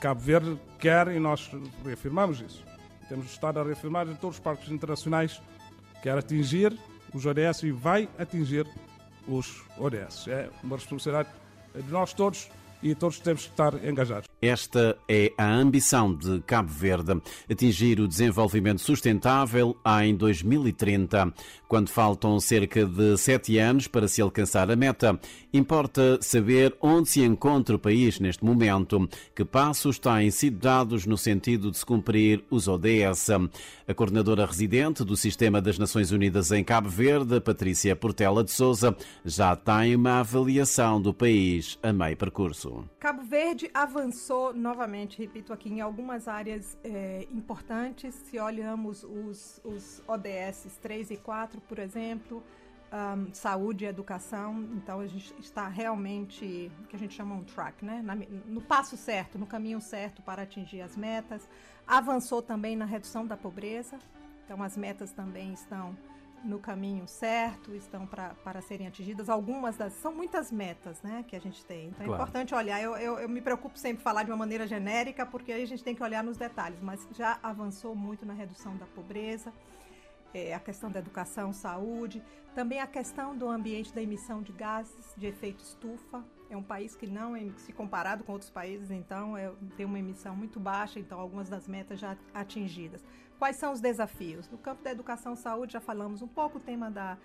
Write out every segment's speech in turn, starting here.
Cabo Verde quer, e nós reafirmamos isso, temos estado a reafirmar em todos os parques internacionais, quer atingir os ODS e vai atingir os ODS. É uma responsabilidade de nós todos e todos temos que estar engajados. Esta é a ambição de Cabo Verde, atingir o desenvolvimento sustentável em 2030. Quando faltam cerca de sete anos para se alcançar a meta, importa saber onde se encontra o país neste momento, que passos têm sido dados no sentido de se cumprir os ODS. A coordenadora residente do Sistema das Nações Unidas em Cabo Verde, Patrícia Portela de Souza, já tem uma avaliação do país a meio percurso. Cabo Verde avançou novamente, repito aqui, em algumas áreas é, importantes. Se olhamos os, os ODS 3 e 4, por exemplo, um, saúde e educação, então a gente está realmente, que a gente chama um track, né? Na, no passo certo, no caminho certo para atingir as metas. Avançou também na redução da pobreza, então as metas também estão no caminho certo, estão pra, para serem atingidas. Algumas das. São muitas metas né, que a gente tem. Então claro. é importante olhar. Eu, eu, eu, me preocupo sempre falar de uma maneira genérica, porque aí a gente tem que olhar nos detalhes, mas já avançou muito na redução da pobreza. É, a questão da educação, saúde, também a questão do ambiente da emissão de gases de efeito estufa. É um país que não, se comparado com outros países, então é, tem uma emissão muito baixa, então algumas das metas já atingidas. Quais são os desafios? No campo da educação saúde, já falamos um pouco o tema da,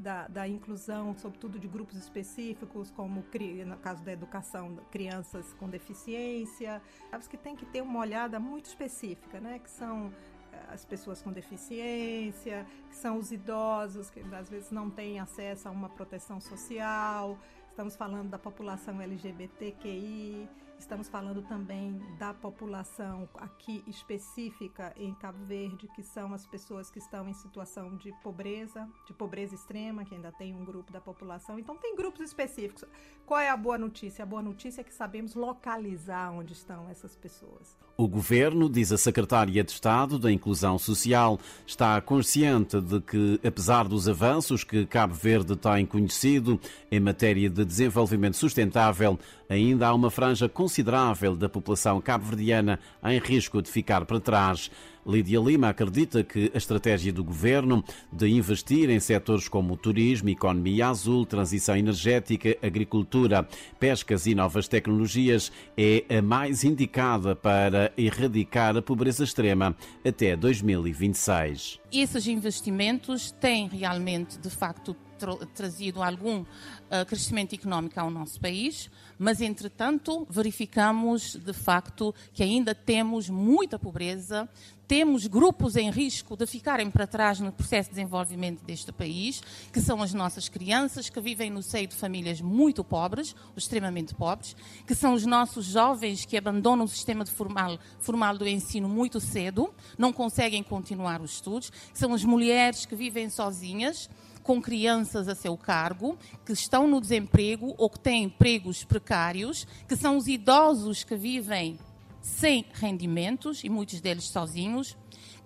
da, da, inclusão, sobretudo de grupos específicos, como no caso da educação, crianças com deficiência, que tem que ter uma olhada muito específica, né? Que são as pessoas com deficiência, que são os idosos, que às vezes não têm acesso a uma proteção social. Estamos falando da população LGBTQI, Estamos falando também da população aqui específica em Cabo Verde, que são as pessoas que estão em situação de pobreza, de pobreza extrema, que ainda tem um grupo da população. Então, tem grupos específicos. Qual é a boa notícia? A boa notícia é que sabemos localizar onde estão essas pessoas. O governo, diz a secretária de Estado da Inclusão Social, está consciente de que, apesar dos avanços que Cabo Verde tem conhecido em matéria de desenvolvimento sustentável, ainda há uma franja considerável da população cabo-verdiana em risco de ficar para trás. Lídia Lima acredita que a estratégia do governo de investir em setores como turismo, economia azul, transição energética, agricultura, pescas e novas tecnologias é a mais indicada para erradicar a pobreza extrema até 2026. Esses investimentos têm realmente, de facto, trazido algum uh, crescimento económico ao nosso país, mas entretanto verificamos de facto que ainda temos muita pobreza, temos grupos em risco de ficarem para trás no processo de desenvolvimento deste país, que são as nossas crianças que vivem no seio de famílias muito pobres, extremamente pobres, que são os nossos jovens que abandonam o sistema formal, formal do ensino muito cedo, não conseguem continuar os estudos, são as mulheres que vivem sozinhas com crianças a seu cargo, que estão no desemprego ou que têm empregos precários, que são os idosos que vivem sem rendimentos e muitos deles sozinhos,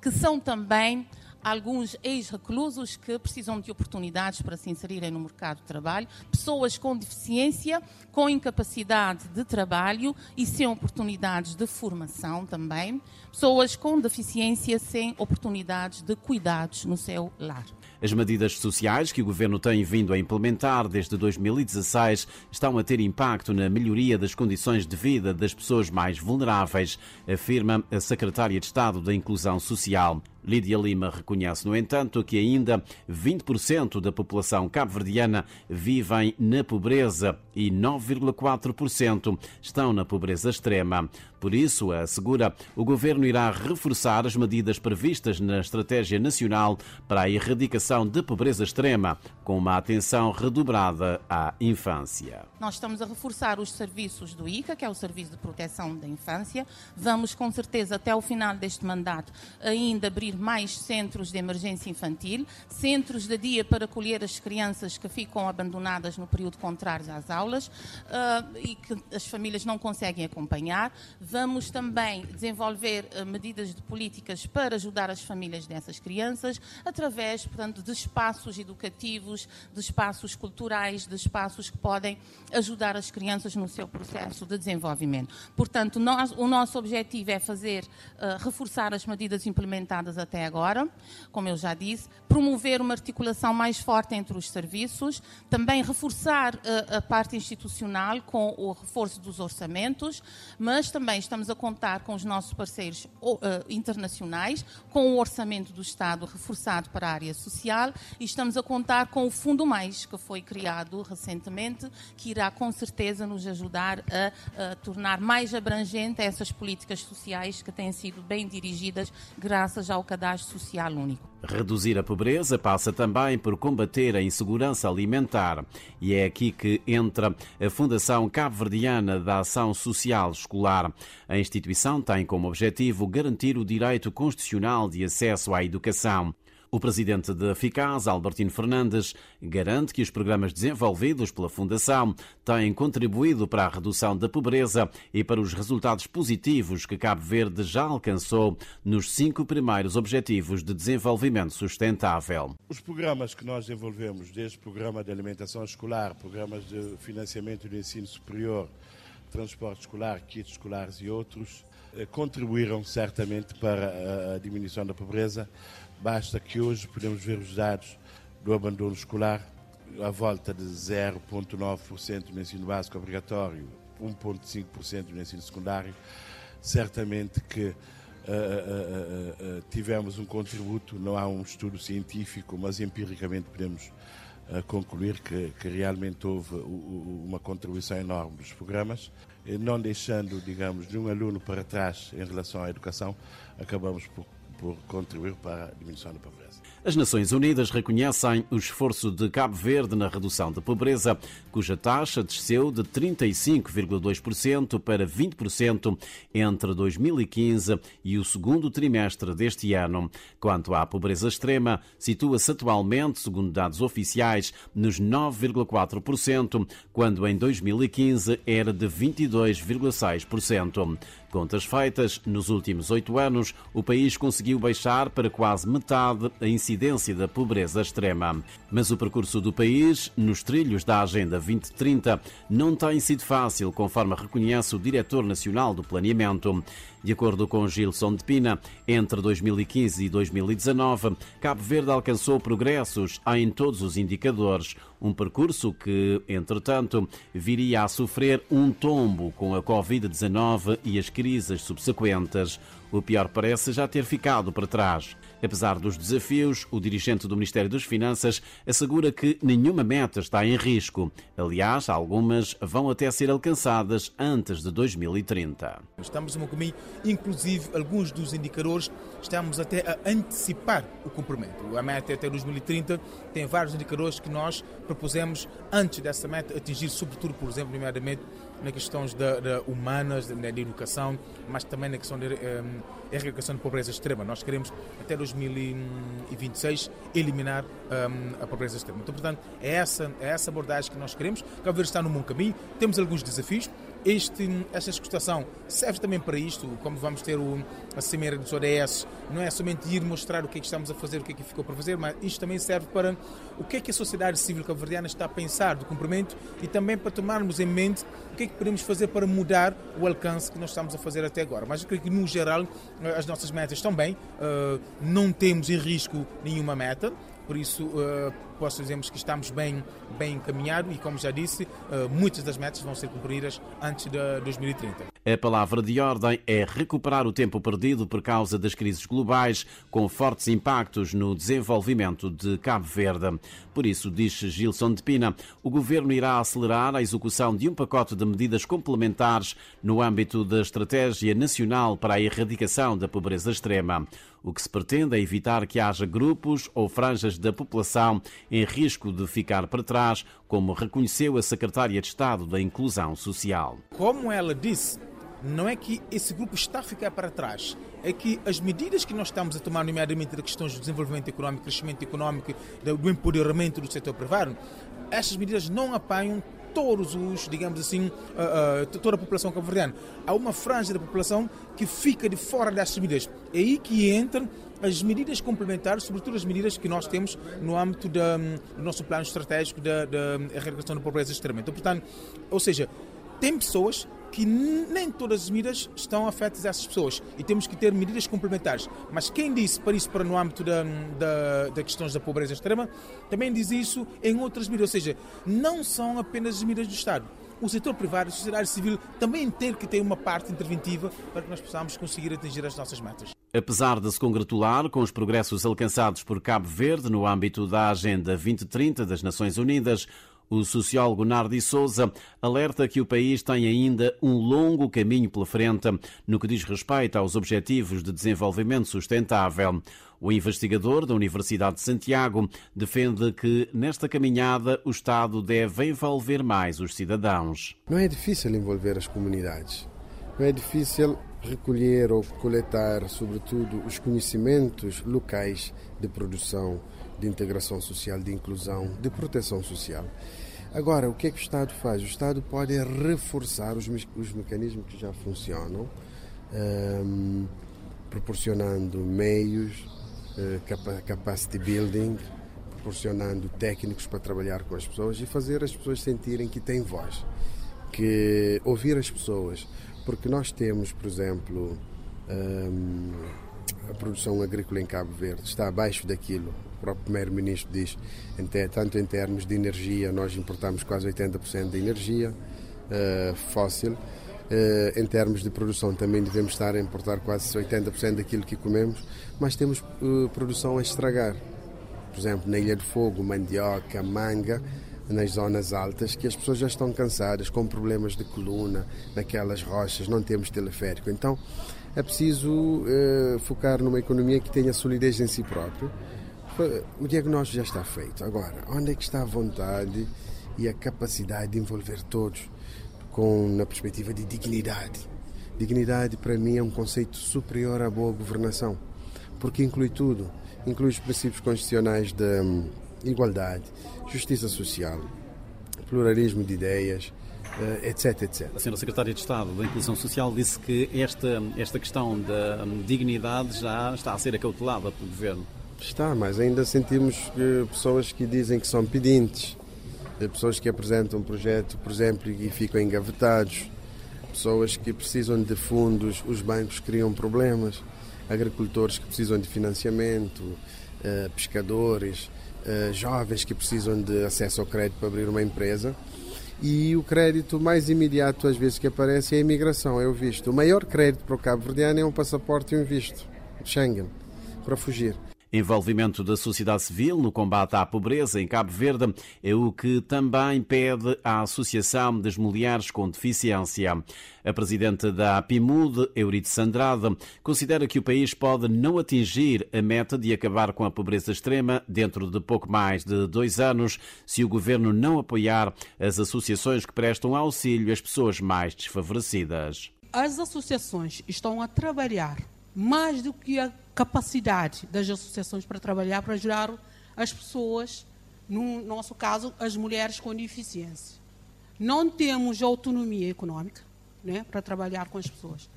que são também alguns ex-reclusos que precisam de oportunidades para se inserirem no mercado de trabalho, pessoas com deficiência, com incapacidade de trabalho e sem oportunidades de formação também, pessoas com deficiência sem oportunidades de cuidados no seu lar. As medidas sociais que o governo tem vindo a implementar desde 2016 estão a ter impacto na melhoria das condições de vida das pessoas mais vulneráveis, afirma a secretária de Estado da Inclusão Social. Lídia Lima reconhece, no entanto, que ainda 20% da população cabo-verdiana vivem na pobreza e 9,4% estão na pobreza extrema. Por isso, assegura, o governo irá reforçar as medidas previstas na Estratégia Nacional para a Erradicação da Pobreza Extrema, com uma atenção redobrada à infância. Nós estamos a reforçar os serviços do ICA, que é o Serviço de Proteção da Infância. Vamos, com certeza, até o final deste mandato, ainda abrir mais centros de emergência infantil, centros de dia para acolher as crianças que ficam abandonadas no período contrário às aulas uh, e que as famílias não conseguem acompanhar Vamos também desenvolver uh, medidas de políticas para ajudar as famílias dessas crianças, através, portanto, de espaços educativos, de espaços culturais, de espaços que podem ajudar as crianças no seu processo de desenvolvimento. Portanto, nós, o nosso objetivo é fazer, uh, reforçar as medidas implementadas até agora, como eu já disse, promover uma articulação mais forte entre os serviços, também reforçar uh, a parte institucional com o reforço dos orçamentos, mas também estamos a contar com os nossos parceiros uh, internacionais, com o orçamento do Estado reforçado para a área social e estamos a contar com o Fundo Mais, que foi criado recentemente, que irá com certeza nos ajudar a, a tornar mais abrangente essas políticas sociais que têm sido bem dirigidas graças ao Cadastro Social Único. Reduzir a pobreza passa também por combater a insegurança alimentar. E é aqui que entra a Fundação Cabo-Verdiana da Ação Social Escolar. A instituição tem como objetivo garantir o direito constitucional de acesso à educação. O presidente da FICAS, Albertino Fernandes, garante que os programas desenvolvidos pela Fundação têm contribuído para a redução da pobreza e para os resultados positivos que Cabo Verde já alcançou nos cinco primeiros Objetivos de Desenvolvimento Sustentável. Os programas que nós desenvolvemos, desde o Programa de Alimentação Escolar, programas de financiamento do ensino superior, transporte escolar, kits escolares e outros, contribuíram certamente para a diminuição da pobreza Basta que hoje podemos ver os dados do abandono escolar, à volta de 0,9% no ensino básico obrigatório, 1,5% no ensino secundário. Certamente que uh, uh, uh, tivemos um contributo, não há um estudo científico, mas empiricamente podemos concluir que, que, realmente houve uma contribuição enorme dos programas, não deixando, digamos, nenhum aluno para trás em relação à educação, acabamos por por contribuir para a diminuição da pobreza. As Nações Unidas reconhecem o esforço de Cabo Verde na redução da pobreza, cuja taxa desceu de 35,2% para 20% entre 2015 e o segundo trimestre deste ano. Quanto à pobreza extrema, situa-se atualmente, segundo dados oficiais, nos 9,4%, quando em 2015 era de 22,6%. Contas feitas, nos últimos oito anos, o país conseguiu baixar para quase metade a incidência da pobreza extrema. Mas o percurso do país, nos trilhos da Agenda 2030, não tem sido fácil, conforme reconhece o Diretor Nacional do Planeamento. De acordo com Gilson de Pina, entre 2015 e 2019, Cabo Verde alcançou progressos em todos os indicadores, um percurso que, entretanto, viria a sofrer um tombo com a Covid-19 e as crises subsequentes. O pior parece já ter ficado para trás. Apesar dos desafios, o dirigente do Ministério das Finanças assegura que nenhuma meta está em risco. Aliás, algumas vão até ser alcançadas antes de 2030. Estamos num caminho, inclusive, alguns dos indicadores estamos até a antecipar o cumprimento. A meta até 2030 tem vários indicadores que nós propusemos antes dessa meta atingir, sobretudo, por exemplo, nomeadamente nas questões de humanas, da educação, mas também na questão da um, erradicação de pobreza extrema. Nós queremos, até 2026, eliminar um, a pobreza extrema. Então, portanto, é essa, é essa abordagem que nós queremos. Cabo Verde está no bom caminho, temos alguns desafios, este, esta escutação serve também para isto, como vamos ter o, a Cimeira dos ODS, não é somente ir mostrar o que é que estamos a fazer, o que é que ficou para fazer, mas isto também serve para o que é que a sociedade civil cabo-verdiana está a pensar do cumprimento e também para tomarmos em mente o que é que podemos fazer para mudar o alcance que nós estamos a fazer até agora. Mas eu creio que, no geral, as nossas metas estão bem, uh, não temos em risco nenhuma meta, por isso uh, posso dizermos que estamos bem, bem encaminhados e, como já disse, uh, muitas das metas vão ser cumpridas antes de 2030. A palavra de ordem é recuperar o tempo perdido por causa das crises globais, com fortes impactos no desenvolvimento de Cabo Verde. Por isso, diz Gilson de Pina, o governo irá acelerar a execução de um pacote de medidas complementares no âmbito da Estratégia Nacional para a Erradicação da Pobreza Extrema. O que se pretende é evitar que haja grupos ou franjas da população em risco de ficar para trás, como reconheceu a Secretária de Estado da Inclusão Social. Como ela disse, não é que esse grupo está a ficar para trás, é que as medidas que nós estamos a tomar, nomeadamente das questões do desenvolvimento económico, crescimento económico, do empoderamento do setor privado, essas medidas não apanham todos os, digamos assim, uh, uh, toda a população cabo-verdiana. Há uma franja da população que fica de fora dessas medidas. É aí que entram as medidas complementares, sobretudo as medidas que nós temos no âmbito da, do nosso plano estratégico da, erradicação da pobreza extrema. Então, portanto, ou seja, tem pessoas que nem todas as medidas estão afetas a essas pessoas e temos que ter medidas complementares. Mas quem disse para isso para no âmbito da, da, da questões da pobreza extrema, também diz isso em outras medidas, ou seja, não são apenas as medidas do Estado. O setor privado, a sociedade civil também tem que ter uma parte interventiva para que nós possamos conseguir atingir as nossas metas. Apesar de se congratular com os progressos alcançados por Cabo Verde no âmbito da Agenda 2030 das Nações Unidas, o sociólogo Nardi Souza alerta que o país tem ainda um longo caminho pela frente no que diz respeito aos Objetivos de Desenvolvimento Sustentável. O investigador da Universidade de Santiago defende que nesta caminhada o Estado deve envolver mais os cidadãos. Não é difícil envolver as comunidades. Não é difícil recolher ou coletar, sobretudo, os conhecimentos locais de produção de integração social, de inclusão, de proteção social. Agora, o que é que o Estado faz? O Estado pode reforçar os, os mecanismos que já funcionam, um, ehm, proporcionando meios, uh, capacity building, proporcionando técnicos para trabalhar com as pessoas e fazer as pessoas sentirem que têm voz, que ouvir as pessoas, porque nós temos, por exemplo, um, ehm, a produção agrícola em Cabo Verde está abaixo daquilo próprio Primeiro-Ministro diz, tanto em termos de energia, nós importamos quase 80% da energia uh, fóssil, uh, em termos de produção também devemos estar a importar quase 80% daquilo que comemos, mas temos uh, produção a estragar. Por exemplo, na Ilha de Fogo, mandioca, manga, nas zonas altas, que as pessoas já estão cansadas, com problemas de coluna, naquelas rochas, não temos teleférico. Então, é preciso focar numa economia que tenha solidez em si próprio, o diagnóstico já está feito. Agora, onde é que está a vontade e a capacidade de envolver todos com na perspectiva de dignidade? Dignidade para mim é um conceito superior à boa governação, porque inclui tudo, inclui os princípios constitucionais da hum, igualdade, justiça social, pluralismo de ideias, etc, eh, etc. A senhora Secretária de Estado da Inclusão Social disse que esta, esta questão da hum, dignidade já está a ser acautelada pelo Governo. Está, mas ainda sentimos que pessoas que dizem que são pedintes, pessoas que apresentam um projeto, por exemplo, e ficam engavetados, pessoas que precisam de fundos, os bancos criam problemas, agricultores que precisam de financiamento, eh, pescadores, eh, jovens que precisam de acesso ao crédito para abrir uma empresa. E o crédito mais imediato, às vezes, que aparece é a imigração, é o visto. O maior crédito para o Cabo Verdeano é um passaporte e um visto, Schengen, para fugir. Envolvimento da sociedade civil no combate à pobreza em Cabo Verde é o que também pede a Associação das Mulheres com Deficiência. A presidente da APIMUD, Euridice Sandrade, considera que o país pode não atingir a meta de acabar com a pobreza extrema dentro de pouco mais de dois anos se o governo não apoiar as associações que prestam auxílio às pessoas mais desfavorecidas. As associações estão a trabalhar mais do que a capacidade das associações para trabalhar, para ajudar as pessoas, no nosso caso, as mulheres com deficiência. Não temos autonomia econômica né, para trabalhar com as pessoas.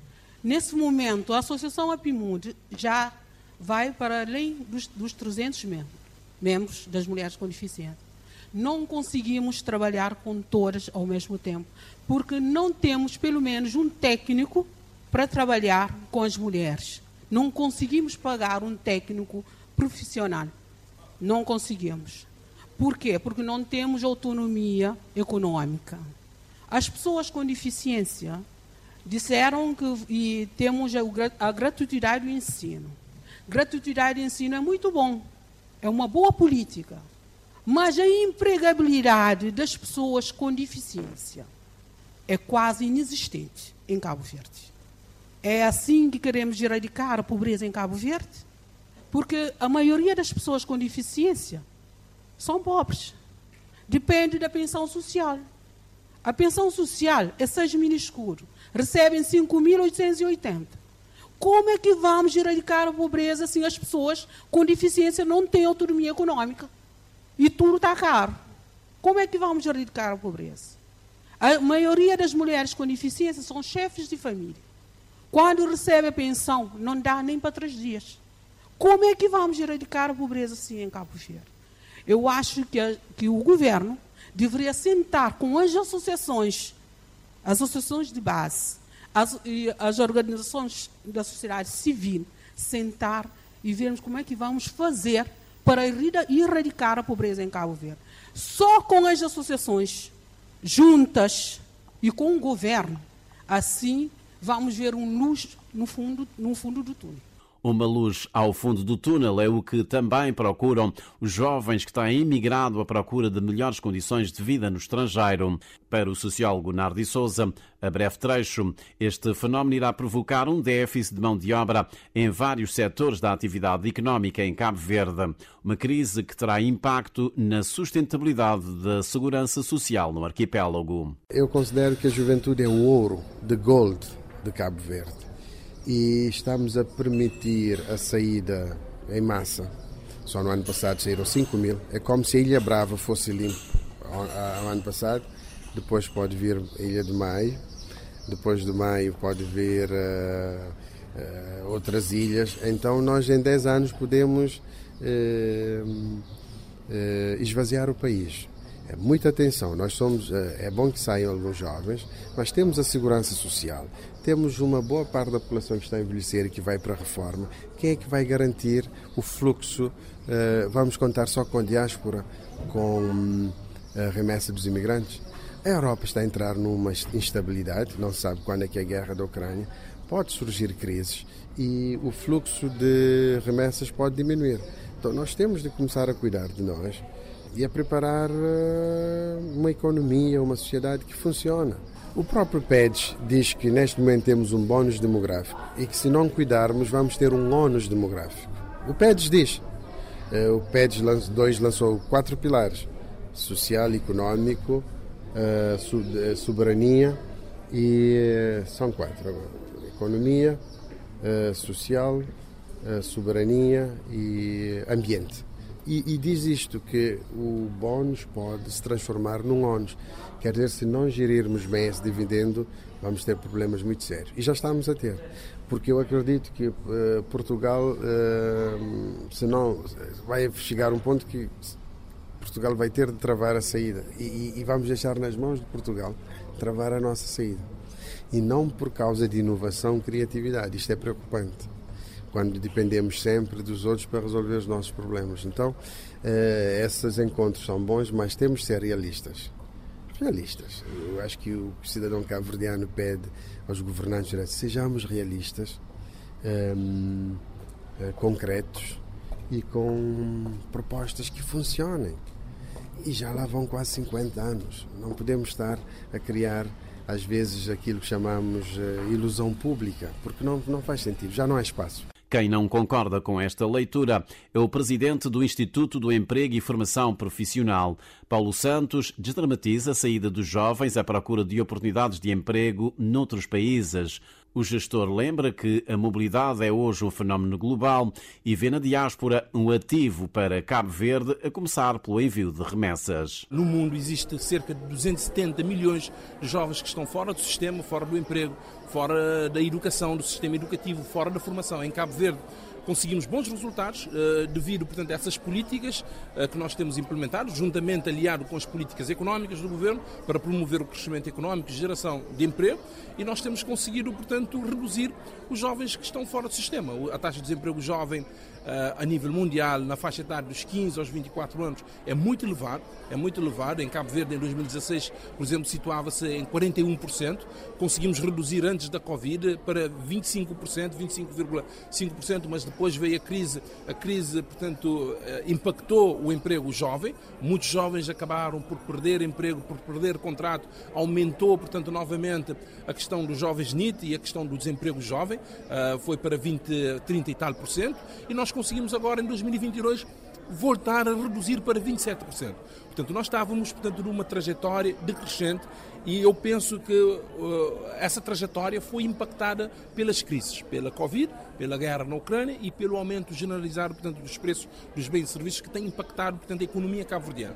Nesse momento, a Associação Apimund já vai para além dos, dos 300 membros, membros das mulheres com deficiência. Não conseguimos trabalhar com todas ao mesmo tempo, porque não temos, pelo menos, um técnico para trabalhar com as mulheres. Não conseguimos pagar um técnico profissional. Não conseguimos. Por quê? Porque não temos autonomia econômica. As pessoas com deficiência disseram que e temos a, gratuidade do ensino. Gratuidade do ensino é muito bom, é uma boa política. Mas a empregabilidade das pessoas com deficiência é quase inexistente em Cabo Verde. É assim que queremos erradicar a pobreza em Cabo Verde? Porque a maioria das pessoas com deficiência são pobres. Depende da pensão social. A pensão social é 6 mil escuro. Recebem 5.880. Como é que vamos erradicar a pobreza se as pessoas com deficiência não têm autonomia econômica? E tudo está caro. Como é que vamos erradicar a pobreza? A maioria das mulheres com deficiência são chefes de família. Quando recebe a pensão, não dá nem para três dias. Como é que vamos erradicar a pobreza assim em Cabo Verde? Eu acho que, que o governo deveria sentar com as associações, as associações de base, as, as organizações da sociedade civil, sentar e vermos como é que vamos fazer para erradicar a pobreza em Cabo Verde. Só com as associações juntas e com o governo, assim vamos ver um luz no fundo, no fundo do túnel. Uma luz ao fundo do túnel é o que também procuram os jovens que têm imigrado à procura de melhores condições de vida no estrangeiro. Para o sociólogo Nardi Souza, a breve trecho, este fenómeno irá provocar um déficit de mão de obra em vários setores da atividade económica em Cabo Verde. Uma crise que terá impacto na sustentabilidade da segurança social no arquipélago. Eu considero que a juventude é o ouro, de gold de Cabo Verde e estamos a permitir a saída em massa. Só no ano passado saíram 5 mil. É como se a Ilha Brava fosse limpa ao, ano passado. Depois pode vir a Ilha de Maio. Depois de Maio pode vir uh, uh, outras ilhas. Então nós em 10 anos podemos uh, esvaziar o país. É muita atenção. Nós somos, é bom que saiam alguns jovens, mas temos a segurança social, temos uma boa parte da população que está a envelhecer e que vai para a reforma. Quem é que vai garantir o fluxo? Uh, vamos contar só com a diáspora, com a remessa dos imigrantes? A Europa está a entrar numa instabilidade, não se sabe quando é que é a guerra da Ucrânia, pode surgir crises e o fluxo de remessas pode diminuir. Então nós temos de começar a cuidar de nós e a preparar eh, uma economia, uma sociedade que funciona. O próprio PEDES diz que neste momento temos um bónus demográfico e que se não cuidarmos vamos ter um ônus demográfico. O PEDES diz. Eh, o PEDES 2 lançou quatro pilares: social, económico, eh, eh, soberania e são quatro agora. Economia, social, soberania e ambiente. E, e, diz isto, que o bónus pode se transformar num ónus. Quer dizer, se não gerirmos bem esse dividendo, vamos ter problemas muito sérios. E já estamos a ter. Porque eu acredito que uh, Portugal, uh, se não, vai chegar um ponto que Portugal vai ter de travar a saída. E, e, vamos deixar nas mãos de Portugal travar a nossa saída. E não por causa de inovação, criatividade. Isto é preocupante quando dependemos sempre dos outros para resolver os nossos problemas. Então, eh, esses encontros são bons, mas temos de ser realistas. Realistas. Eu acho que o cidadão cabo-verdiano pede aos governantes sejamos realistas, ehm, eh, concretos e com propostas que funcionem. E já lá vão quase 50 anos. Não podemos estar a criar às vezes aquilo que chamamos uh, ilusão pública, porque não, não faz sentido, já não há espaço. Quem não concorda com esta leitura é o presidente do Instituto do Emprego e Formação Profissional. Paulo Santos desdramatiza a saída dos jovens à procura de oportunidades de emprego noutros países. O gestor lembra que a mobilidade é hoje um fenómeno global e vê na diáspora um ativo para Cabo Verde, a começar pelo envio de remessas. No mundo existe cerca de 270 milhões de jovens que estão fora do sistema, fora do emprego, fora da educação, do sistema educativo, fora da formação. Em Cabo Verde, conseguimos bons resultados uh, devido, portanto, a essas políticas uh, que nós temos implementado, juntamente aliado com as políticas económicas do governo para promover o crescimento económico e geração de emprego e nós temos conseguido, portanto, reduzir os jovens que estão fora do sistema. A taxa de desemprego jovem a nível mundial, na faixa etária dos 15 aos 24 anos, é muito elevado, é muito elevado. Em Cabo Verde, em 2016, por exemplo, situava-se em 41%. Conseguimos reduzir antes da Covid para 25%, 25,5%, mas depois veio a crise. A crise, portanto, eh, impactou o emprego jovem. Muitos jovens acabaram por perder emprego, por perder contrato. Aumentou, portanto, novamente a questão dos jovens NIT e a questão do desemprego jovem. Uh, foi para 20, 30 e tal por cento. E nós conseguimos agora, em 2022, voltar a reduzir para 27%. Portanto, nós estávamos portanto, numa trajetória decrescente e eu penso que uh, essa trajetória foi impactada pelas crises, pela Covid, pela guerra na Ucrânia e pelo aumento generalizado portanto, dos preços dos bens e serviços que tem impactado portanto, a economia cabo-verdiana.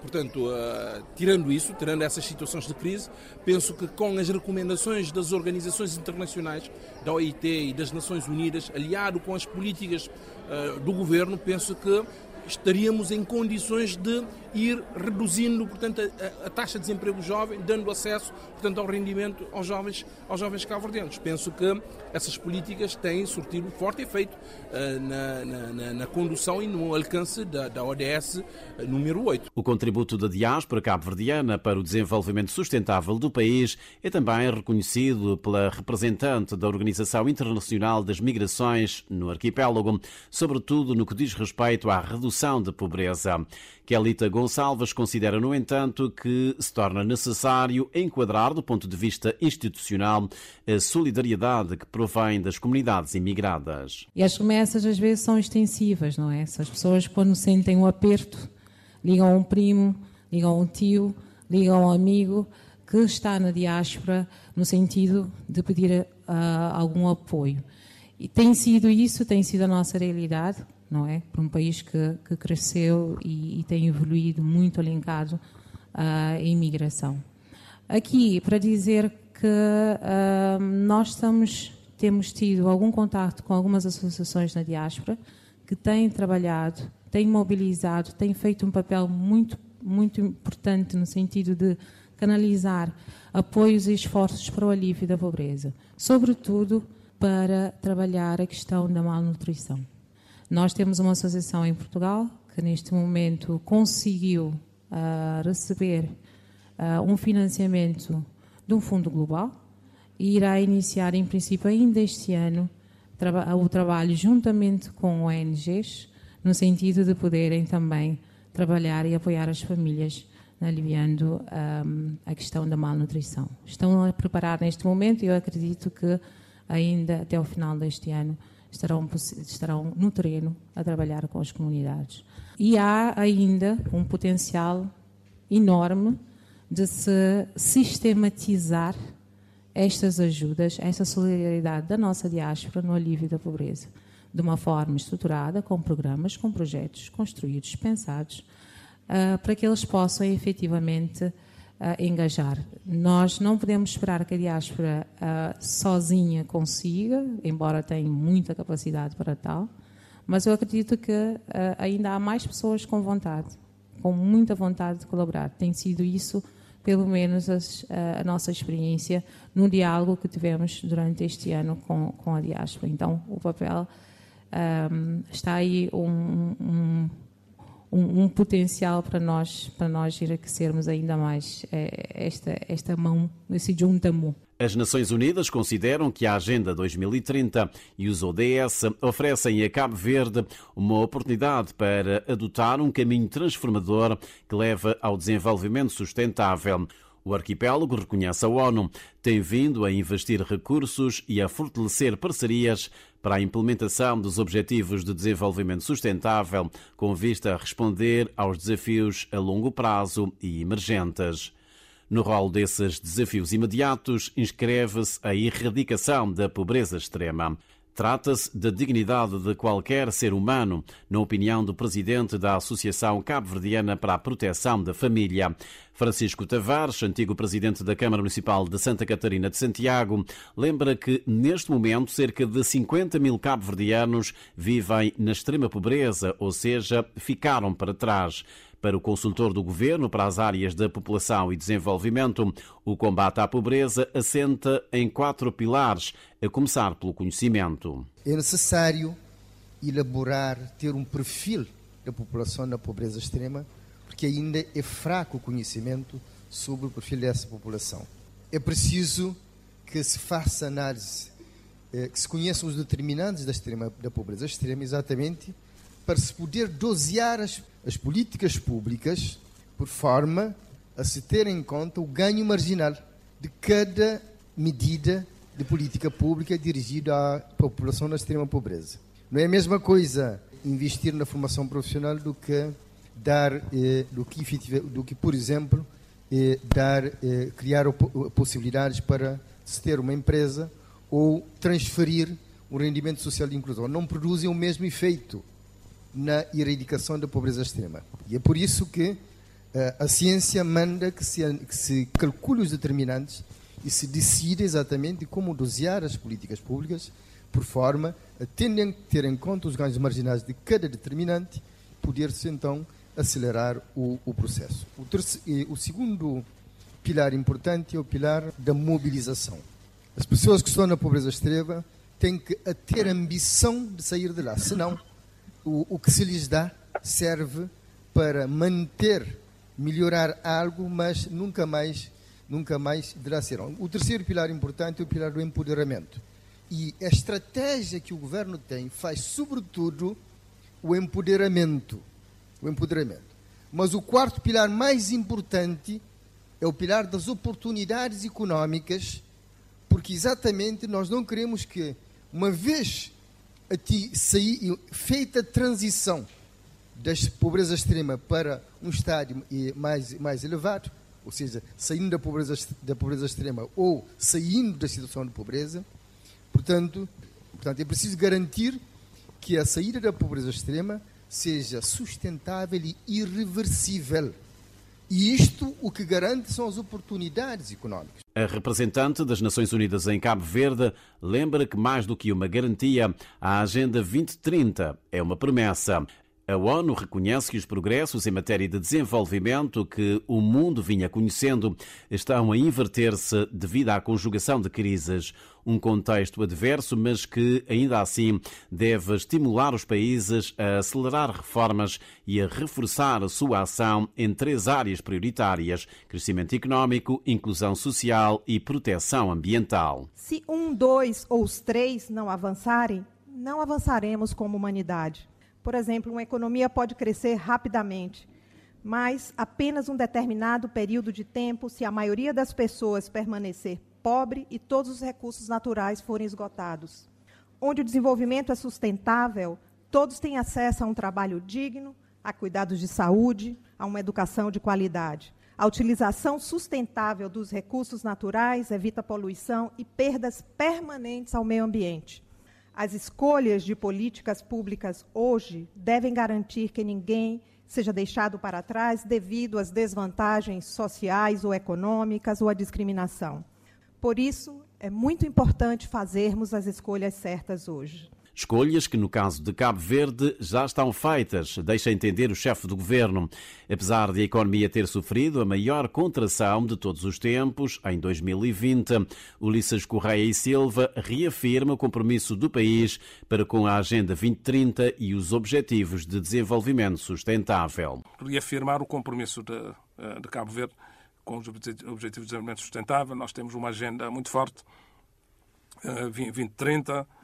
Portanto, uh, tirando isso, tirando essas situações de crise, penso que com as recomendações das organizações internacionais, da OIT e das Nações Unidas, aliado com as políticas uh, do governo, penso que estaríamos em condições de ir reduzindo portanto, a, a, taxa de desemprego jovem, dando acesso portanto, ao rendimento aos jovens, aos jovens cabo-verdianos. Penso que essas políticas têm surtido forte efeito uh, na, na, na, condução e no alcance da, da ODS uh, número 8. O contributo da diáspora cabo-verdiana para o desenvolvimento sustentável do país é também reconhecido pela representante da Organização Internacional das Migrações no arquipélago, sobretudo no que diz respeito à redução da pobreza. Kelita Gonçalves considera, no entanto, que se torna necessário enquadrar, do ponto de vista institucional, a solidariedade que provém das comunidades imigradas. E as remessas às vezes são extensivas, não é? As pessoas, quando sentem um aperto, ligam a um primo, ligam a um tio, ligam a um amigo que está na diáspora no sentido de pedir uh, algum apoio. E tem sido isso, tem sido a nossa realidade não é? Para um país que, que cresceu e, e, tem evoluído muito alinkado à imigração. Aqui, para dizer que uh, nós estamos, temos tido algum contato com algumas associações na diáspora que têm trabalhado, têm mobilizado, têm feito um papel muito, muito importante no sentido de canalizar apoios e esforços para o alívio da pobreza, sobretudo para trabalhar a questão da malnutrição. Nós temos uma associação em Portugal que neste momento conseguiu uh, receber uh, um financiamento de um fundo global e irá iniciar, em princípio, ainda este ano, o trabalho juntamente com ONGs, no sentido de poderem também trabalhar e apoiar as famílias aliviando um, a questão da malnutrição. Estão a preparar neste momento e eu acredito que ainda até o final deste ano estarão, estarão no terreno a trabalhar com as comunidades. E há ainda um potencial enorme de se sistematizar estas ajudas, esta solidariedade da nossa diáspora no alívio da pobreza, de uma forma estruturada, com programas, com projetos construídos, pensados, uh, para que eles possam efetivamente uh, engajar. Nós não podemos esperar que a diáspora uh, sozinha consiga, embora tenha muita capacidade para tal, mas eu acredito que uh, ainda há mais pessoas com vontade, com muita vontade de colaborar. Tem sido isso, pelo menos, as, a nossa experiência no diálogo que tivemos durante este ano com, com a diáspora. Então, o papel um, está aí um, um um, um, potencial para nós, para nós enriquecermos ainda mais é, esta, esta mão, esse juntamo. As Nações Unidas consideram que a Agenda 2030 e os ODS oferecem a Cabo Verde uma oportunidade para adotar um caminho transformador que leva ao desenvolvimento sustentável. O arquipélago, reconhece a ONU, tem vindo a investir recursos e a fortalecer parcerias para a implementação dos Objetivos de Desenvolvimento Sustentável, com vista a responder aos desafios a longo prazo e emergentes. No rol desses desafios imediatos, inscreve-se a erradicação da pobreza extrema. Trata-se da dignidade de qualquer ser humano, na opinião do presidente da Associação Cabo-Verdiana para a Proteção da Família. Francisco Tavares, antigo presidente da Câmara Municipal de Santa Catarina de Santiago, lembra que, neste momento, cerca de 50 mil cabo-verdianos vivem na extrema pobreza, ou seja, ficaram para trás. Para o consultor do governo para as áreas da população e desenvolvimento, o combate à pobreza assenta em quatro pilares, a começar pelo conhecimento. É necessário elaborar, ter um perfil da população na pobreza extrema, porque ainda é fraco o conhecimento sobre o perfil dessa população. É preciso que se faça análise, eh, que se conheçam os determinantes da, extrema, da pobreza extrema, exatamente para se poder dosear as, as políticas públicas por forma a se ter em conta o ganho marginal de cada medida de política pública dirigida à população na extrema pobreza. Não é a mesma coisa investir na formação profissional do que dar, eh, do, que, do que, por exemplo, eh, dar, eh, criar possibilidades para se ter uma empresa ou transferir o rendimento social de inclusão. Não produzem o mesmo efeito na erradicação da pobreza extrema. E é por isso que a ciência manda que se, que se calcule os determinantes e se decida exatamente como dosear as políticas públicas por forma a ter em conta os ganhos marginais de cada determinante, poder-se então acelerar o, o processo. O, terceiro, o segundo pilar importante é o pilar da mobilização. As pessoas que estão na pobreza extrema têm que ter ambição de sair de lá, senão o, o que se lhes dá serve para manter melhorar algo, mas nunca mais, nunca mais ser. O terceiro pilar importante é o pilar do empoderamento. E a estratégia que o governo tem faz, sobretudo, o empoderamento. O empoderamento. Mas o quarto pilar mais importante é o pilar das oportunidades económicas, porque exatamente nós não queremos que, uma vez feita a transição da pobreza extrema para um estádio mais, mais elevado, ou seja, saindo da pobreza, da pobreza extrema ou saindo da situação de pobreza. Portanto, portanto, é preciso garantir que a saída da pobreza extrema seja sustentável e irreversível. E isto o que garante são as oportunidades económicas. A representante das Nações Unidas em Cabo Verde lembra que, mais do que uma garantia, a Agenda 2030 é uma promessa. A ONU reconhece que os progressos em matéria de desenvolvimento que o mundo vinha conhecendo estão a inverter-se devido à conjugação de crises. Um contexto adverso, mas que ainda assim deve estimular os países a acelerar reformas e a reforçar a sua ação em três áreas prioritárias: crescimento económico, inclusão social e proteção ambiental. Se um, dois ou os três não avançarem, não avançaremos como humanidade. Por exemplo, uma economia pode crescer rapidamente, mas apenas um determinado período de tempo se a maioria das pessoas permanecer pobre e todos os recursos naturais forem esgotados. Onde o desenvolvimento é sustentável, todos têm acesso a um trabalho digno, a cuidados de saúde, a uma educação de qualidade. A utilização sustentável dos recursos naturais evita poluição e perdas permanentes ao meio ambiente. As escolhas de políticas públicas hoje devem garantir que ninguém seja deixado para trás devido às desvantagens sociais ou econômicas ou à discriminação. Por isso, é muito importante fazermos as escolhas certas hoje. Escolhas que, no caso de Cabo Verde, já estão feitas, deixa entender o chefe do governo. Apesar de a economia ter sofrido a maior contração de todos os tempos, em 2020, Ulisses Correia e Silva reafirma o compromisso do país para com a Agenda 2030 e os Objetivos de Desenvolvimento Sustentável. Reafirmar o compromisso de, eh, de Cabo Verde com os Objetivos de Desenvolvimento Sustentável. Nós temos uma agenda muito forte, 2030 eh,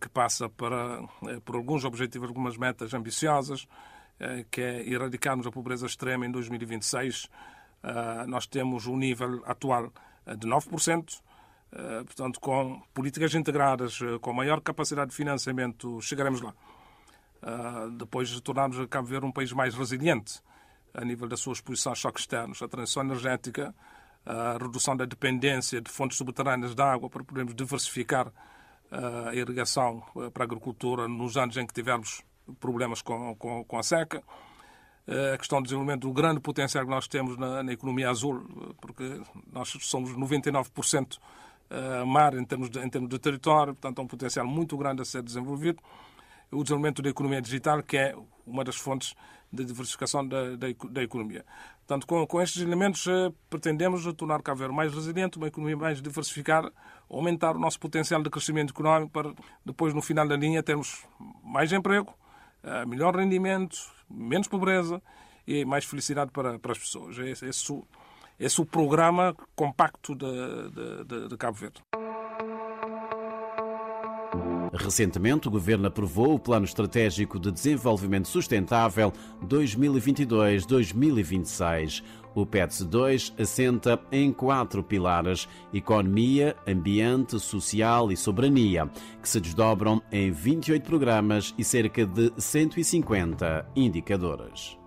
que passa para, uh, por alguns objetivos, algumas metas ambiciosas, uh, que é erradicarmos a pobreza extrema em 2026. nós temos um nível atual de 9%. portanto, com políticas integradas, com maior capacidade de financiamento, chegaremos lá. depois de tornarmos Cabo Verde um país mais resiliente a nível da sua exposição a choques externos, a transição energética, a redução da dependência de fontes subterrâneas de água para podermos diversificar a irrigação eh, para a agricultura nos anos em que tivemos problemas com, com, com a seca. Eh, a questão do desenvolvimento do grande potencial que nós temos na, na economia azul, eh, porque nós somos 99% mar em termos, de, em termos de território, portanto, há um potencial muito grande a ser desenvolvido. O desenvolvimento da economia digital, que é uma das fontes de diversificação da, da, da economia. Portanto, com, com estes elementos, eh, pretendemos tornar Cabo Verde mais resiliente, uma economia mais diversificada, aumentar o nosso potencial de crescimento económico para depois, no final da linha, termos mais emprego, eh, melhor rendimento, menos pobreza e mais felicidade para, para as pessoas. Esse, esse, esse é o programa compacto de, de, de, de Cabo Verde. Recentemente, o Governo aprovou o Plano Estratégico de Desenvolvimento Sustentável 2022-2026. O PETS 2 assenta em quatro pilares: economia, ambiente, social e soberania, que se desdobram em 28 programas e cerca de 150 indicadores.